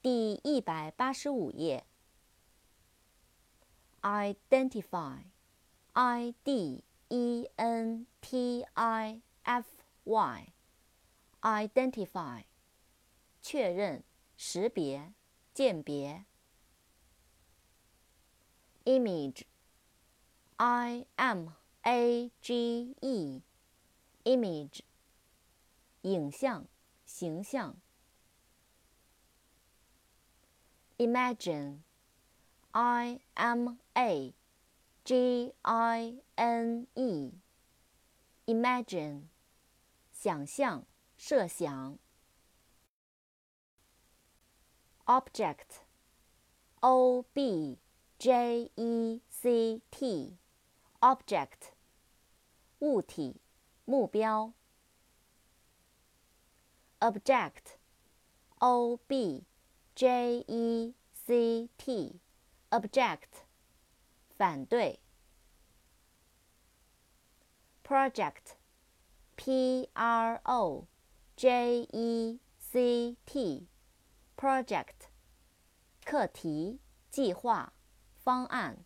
第一百八十五页。identify，i d e n t i f y，identify，确认、识别、鉴别。image，i m a g e，image，影像、形象。Imagine, I M A G I N E, imagine, 想象、设想。Object, O B J E C T, object, 物体、目标。Object, O B J E C T object 反对 project P R O J E C T project 课题、计划、方案。